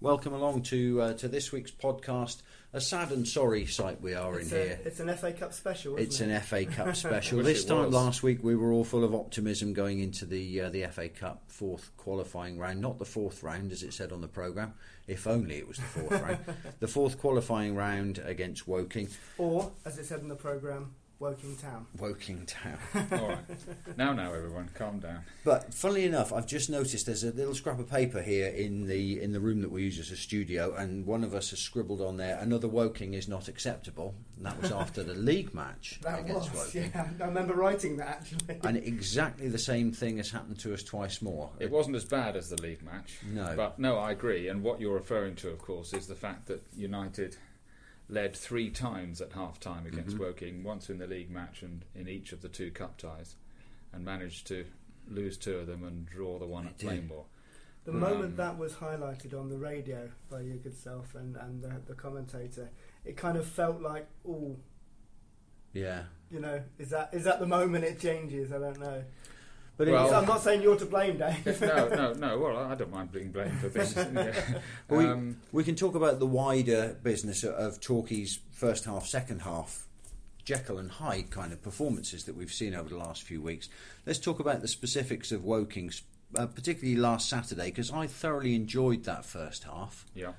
Welcome along to uh, to this week's podcast. A sad and sorry sight we are It's, in a, here. it's an FA Cup special. Isn't It's it? an FA Cup special. This time was. last week we were all full of optimism going into the uh, the FA Cup fourth qualifying round, not the fourth round as it said on the programme. If only it was the fourth round. The fourth qualifying round against Woking, Or, as it said in the programme, Woking Town. Woking Town. All right. Now, now, everyone, calm down. But funnily enough, I've just noticed there's a little scrap of paper here in the in the room that we use as a studio, and one of us has scribbled on there, "Another Woking is not acceptable." And that was after the league match That against was, Woking. yeah. I remember writing that actually. And exactly the same thing has happened to us twice more. It wasn't as bad as the league match. No. But no, I agree. And what you're referring to, of course, is the fact that United led three times at half time against Mm-hmm. Woking, once in the league match and in each of the two cup ties, and managed to lose two of them and draw the one at They did. Plainmoor. the Um, moment that was highlighted on the radio by your good self and, and the, the commentator, it kind of felt like, oh, yeah, you know, is that is that the moment it changes? I don't know. But Well- I'm not saying you're to blame, Dave. no, no, no. Well, I don't mind being blamed for things. Yeah. we, Um, we can talk about the wider business of, of Torquay's first half, second half, Jekyll and Hyde kind of performances that we've seen over the last few weeks. Let's talk about the specifics of Woking's, uh, particularly last Saturday, because I thoroughly enjoyed that first half. Yeah,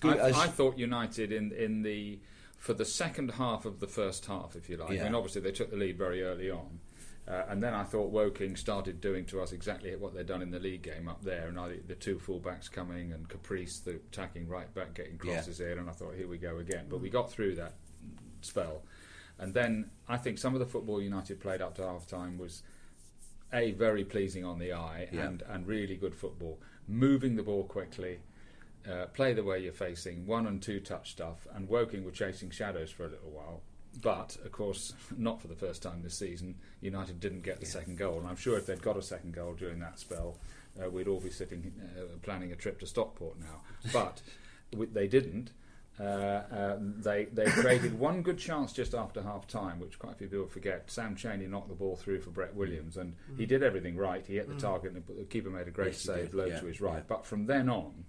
Good I, as- I thought United in in the for the second half of the first half, if you like. Yeah. I mean, obviously they took the lead very early on, uh, and then I thought Woking started doing to us exactly what they'd done in the league game up there, and I, the two fullbacks coming and Caprice, the attacking right back, getting Yeah. crosses in, and I thought, here we go again. But we got through that spell, and then I think some of the football United played up to half time was a very pleasing on the eye Yeah. and and really good football, moving the ball quickly. Uh, play the way you're facing, one and two touch stuff, and Woking were chasing shadows for a little while. But, of course, not for the first time this season, United didn't get the second goal. And I'm sure if they'd got a second goal during that spell, uh, we'd all be sitting uh, planning a trip to Stockport now. But we, they didn't. Uh, uh, they they created one good chance just after half time, which quite a few people forget. Sam Cheney knocked the ball through for Brett Williams, and he did everything right. He hit the target, and the keeper made a great Yes, save, low yeah, to his right. yeah. But from then on,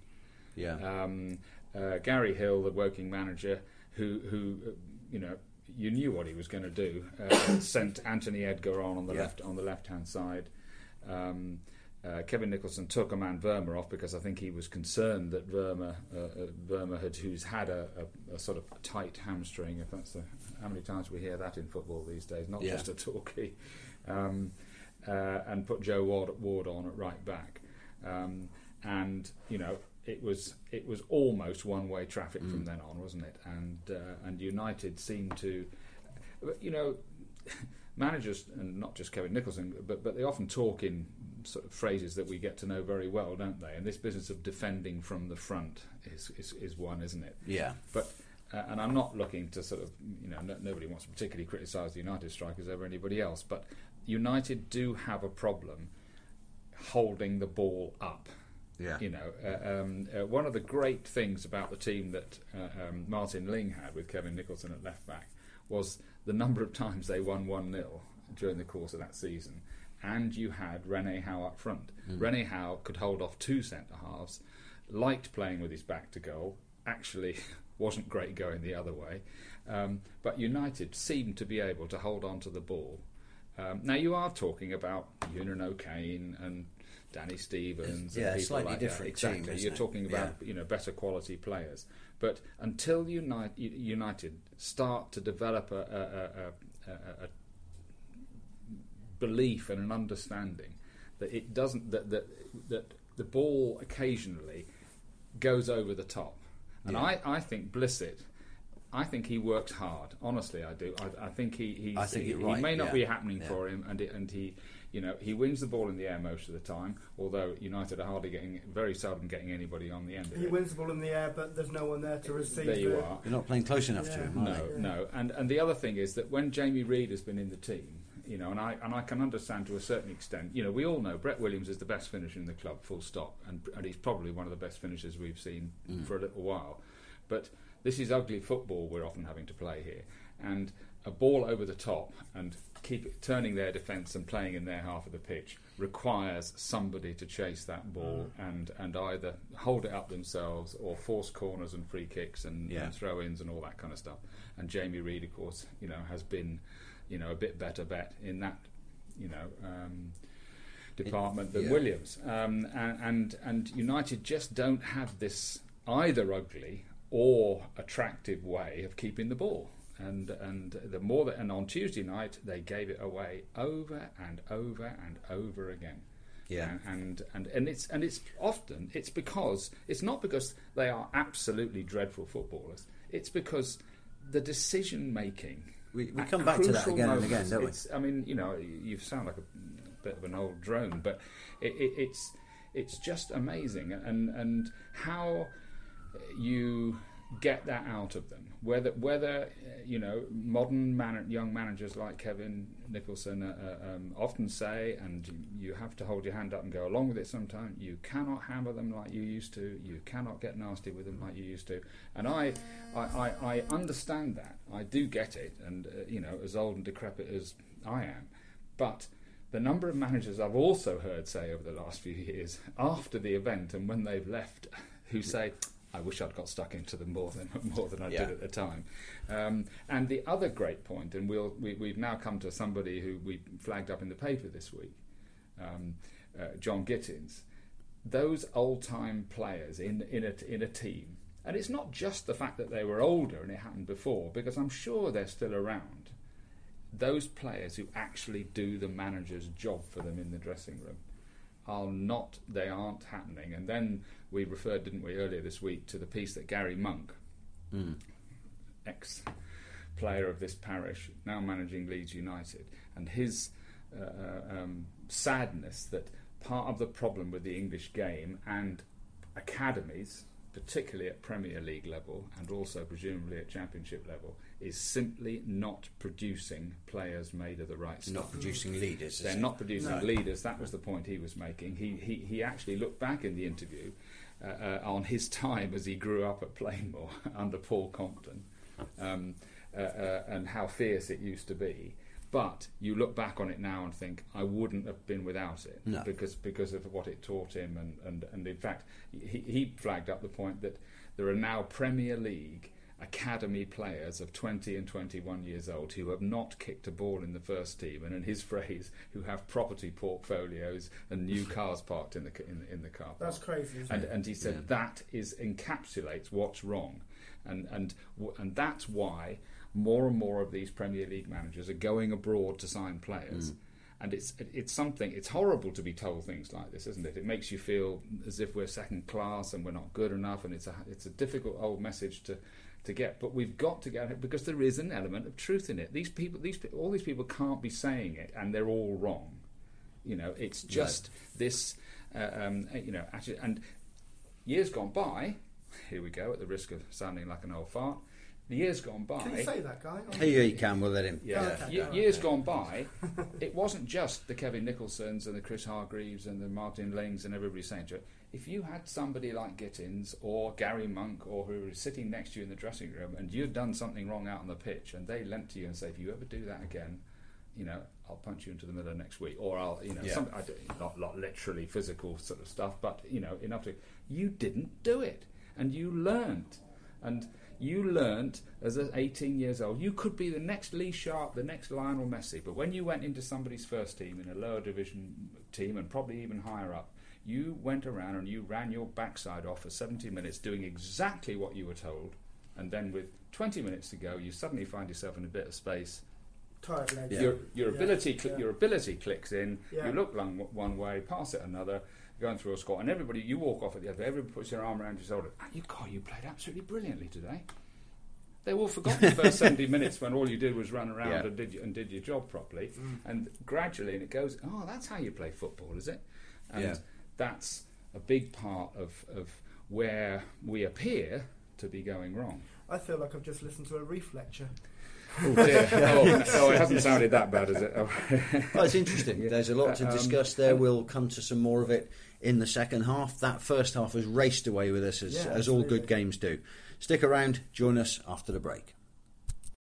Yeah, um, uh, Garry Hill, the Woking manager, who who uh, you know you knew what he was going to do, uh, sent Anthony Edgar on on the Yeah. left on the left hand side. Um, uh, Kevin Nicholson took Aman Verma off because I think he was concerned that Verma, uh, uh, Verma had, who's had a, a, a sort of tight hamstring. If that's the, how many times we hear that in football these days, not Yeah. just a Torquay, um, uh, and put Joe Ward, Ward on at right back, um, and you know it was it was almost one way traffic from then on, wasn't it? And uh, and United seemed to, you know, managers and not just Kevin Nicholson, but but they often talk in sort of phrases that we get to know very well, don't they? And this business of defending from the front is is, is one, isn't it? yeah, But uh, and I'm not looking to sort of you know no, nobody wants to particularly criticise the United strikers over anybody else, but United do have a problem holding the ball up. Yeah, You know, uh, um, uh, one of the great things about the team that uh, um, Martin Ling had with Kevin Nicholson at left back was the number of times they won 1 0 during the course of that season. And you had Rene Howe up front. Rene Howe could hold off two centre halves, liked playing with his back to goal, actually wasn't great going the other way. Um, but United seemed to be able to hold on to the ball. Um, now you are talking about Eunan O'Kane and Danny Stevens, Yeah, and people slightly like different that. Exactly, team, isn't you're it? talking about you know better quality players. But until United, United start to develop a, a, a, a, belief and an understanding that it doesn't that that that the ball occasionally goes over the top, and Yeah. I, I think Blissett. I think he works hard. Honestly, I do. I, I think he he's, I think he, you're he may not yeah. be happening Yeah. for him, and it, and he, you know, he wins the ball in the air most of the time. Although United are hardly getting, very seldom getting anybody on the end of He it. wins the ball in the air, but there's no one there to receive it. There you the- are. You're not playing close enough to him, No, they? no, and and the other thing is that when Jamie Reid has been in the team, you know, and I and I can understand to a certain extent. You know, we all know Brett Williams is the best finisher in the club, full stop, and, and he's probably one of the best finishers we've seen mm. for a little while. But this is ugly football we're often having to play here, and a ball over the top and keep turning their defence and playing in their half of the pitch requires somebody to chase that ball and, and either hold it up themselves or force corners and free kicks and, Yeah. and throw ins and all that kind of stuff. And Jamie Reid, of course, you know, has been, you know, a bit better bet in that, you know, um, department than yeah. Williams. Um, and, and and United just don't have this either ugly or attractive way of keeping the ball. And and the more that and on Tuesday night they gave it away over and over and over again. Yeah. And, and and it's and it's often it's because it's not because they are absolutely dreadful footballers. It's because the decision making. We- we come back to that again and again, don't we? I mean, you know, you sound like a bit of an old drone, but it, it, it's it's just amazing, and and how you get that out of them. Whether whether uh, you know modern man- young managers like Kevin Nicholson uh, uh, um, often say, and you have to hold your hand up and go along with it. Sometimes you cannot hammer them like you used to. You cannot get nasty with them like you used to. And I I, I, I understand that. I do get it. And uh, you know, as old and decrepit as I am, but the number of managers I've also heard say over the last few years after the event and when they've left, who say, "I wish I'd got stuck into them more than more than I Yeah. did at the time." Um, and the other great point, and we'll, we, we've now come to somebody who we flagged up in the paper this week, um, uh, Jon Gittens. Those old-time players in in a, in a team, and it's not just the fact that they were older and it happened before, because I'm sure they're still around those players who actually do the manager's job for them in the dressing room are not they aren't happening. And then we referred didn't we earlier this week to the piece that Gary Monk ex player of this parish now managing Leeds United and his uh, uh, um, sadness that part of the problem with the English game and academies particularly at Premier League level and also presumably at Championship level is simply not producing players made of the right stuff. Not producing leaders. They're not producing No. leaders. That was the point he was making. He he, he actually looked back in the interview uh, uh, on his time as he grew up at Plainmoor under Paul Compton, um, uh, uh, and how fierce it used to be. But you look back on it now and think, I wouldn't have been without it No. because because of what it taught him, and, and, and in fact, he, he flagged up the point that there are now Premier League academy players of 20 and 21 years old who have not kicked a ball in the first team, and in his phrase, who have property portfolios and new cars parked in the in, in the car park. That's crazy, isn't And, it? and he said that is encapsulates what's wrong, and and and that's why more and more of these Premier League managers are going abroad to sign players. And it's it's something. It's horrible to be told things like this, isn't it? It makes you feel as if we're second class and we're not good enough, and it's a it's a difficult old message to to get. But we've got to get it because there is an element of truth in it. These people, these all these people can't be saying it, and they're all wrong. You know, it's just this. Uh, um, you know, actually, and years gone by. Here we go. At the risk of sounding like an old fart, the years gone by. Can you say that, guy? Here you can. We'll let him. Yeah, Okay. Ye- years gone by, it wasn't just the Kevin Nicholsons and the Chris Hargreaves and the Martin Lings and everybody saying to it. If you had somebody like Gittens or Gary Monk or who was sitting next to you in the dressing room and you'd done something wrong out on the pitch and they leant to you and say, if you ever do that again, you know, I'll punch you into the middle of next week, or I'll, you know, Yeah. some, I don't- not not literally physical sort of stuff, but you know, enough to. You didn't do it, and you learned, and you learnt as a 18 years old. You could be the next Lee Sharpe, the next Lionel Messi, but when you went into somebody's first team in a lower division team, and probably even higher up, you went around and you ran your backside off for 70 minutes, doing exactly what you were told, and then with 20 minutes to go, you suddenly find yourself in a bit of space Tired legs. Yeah. your your Yeah. ability cl- Yeah. your ability clicks in. You look one, one way, pass it another, going through a squat, and everybody you walk off at the other. Everybody puts their arm around your shoulder. Ah, you God, you played absolutely brilliantly today. They all forgot the first seventy minutes when all you did was run around Yeah. and did and did your job properly, and gradually and it goes. Oh, that's how you play football, is it? And Yeah. that's a big part of of where we appear to be going wrong. I feel like I've just listened to a Reith lecture. Oh, dear. oh, oh, it hasn't sounded that bad, has it? Oh. Well, it's interesting. Yeah. There's a lot to Um, discuss there. We'll come to some more of it in the second half. That first half has raced away with us, as, Yeah, as all good games do. Stick around, join us after the break.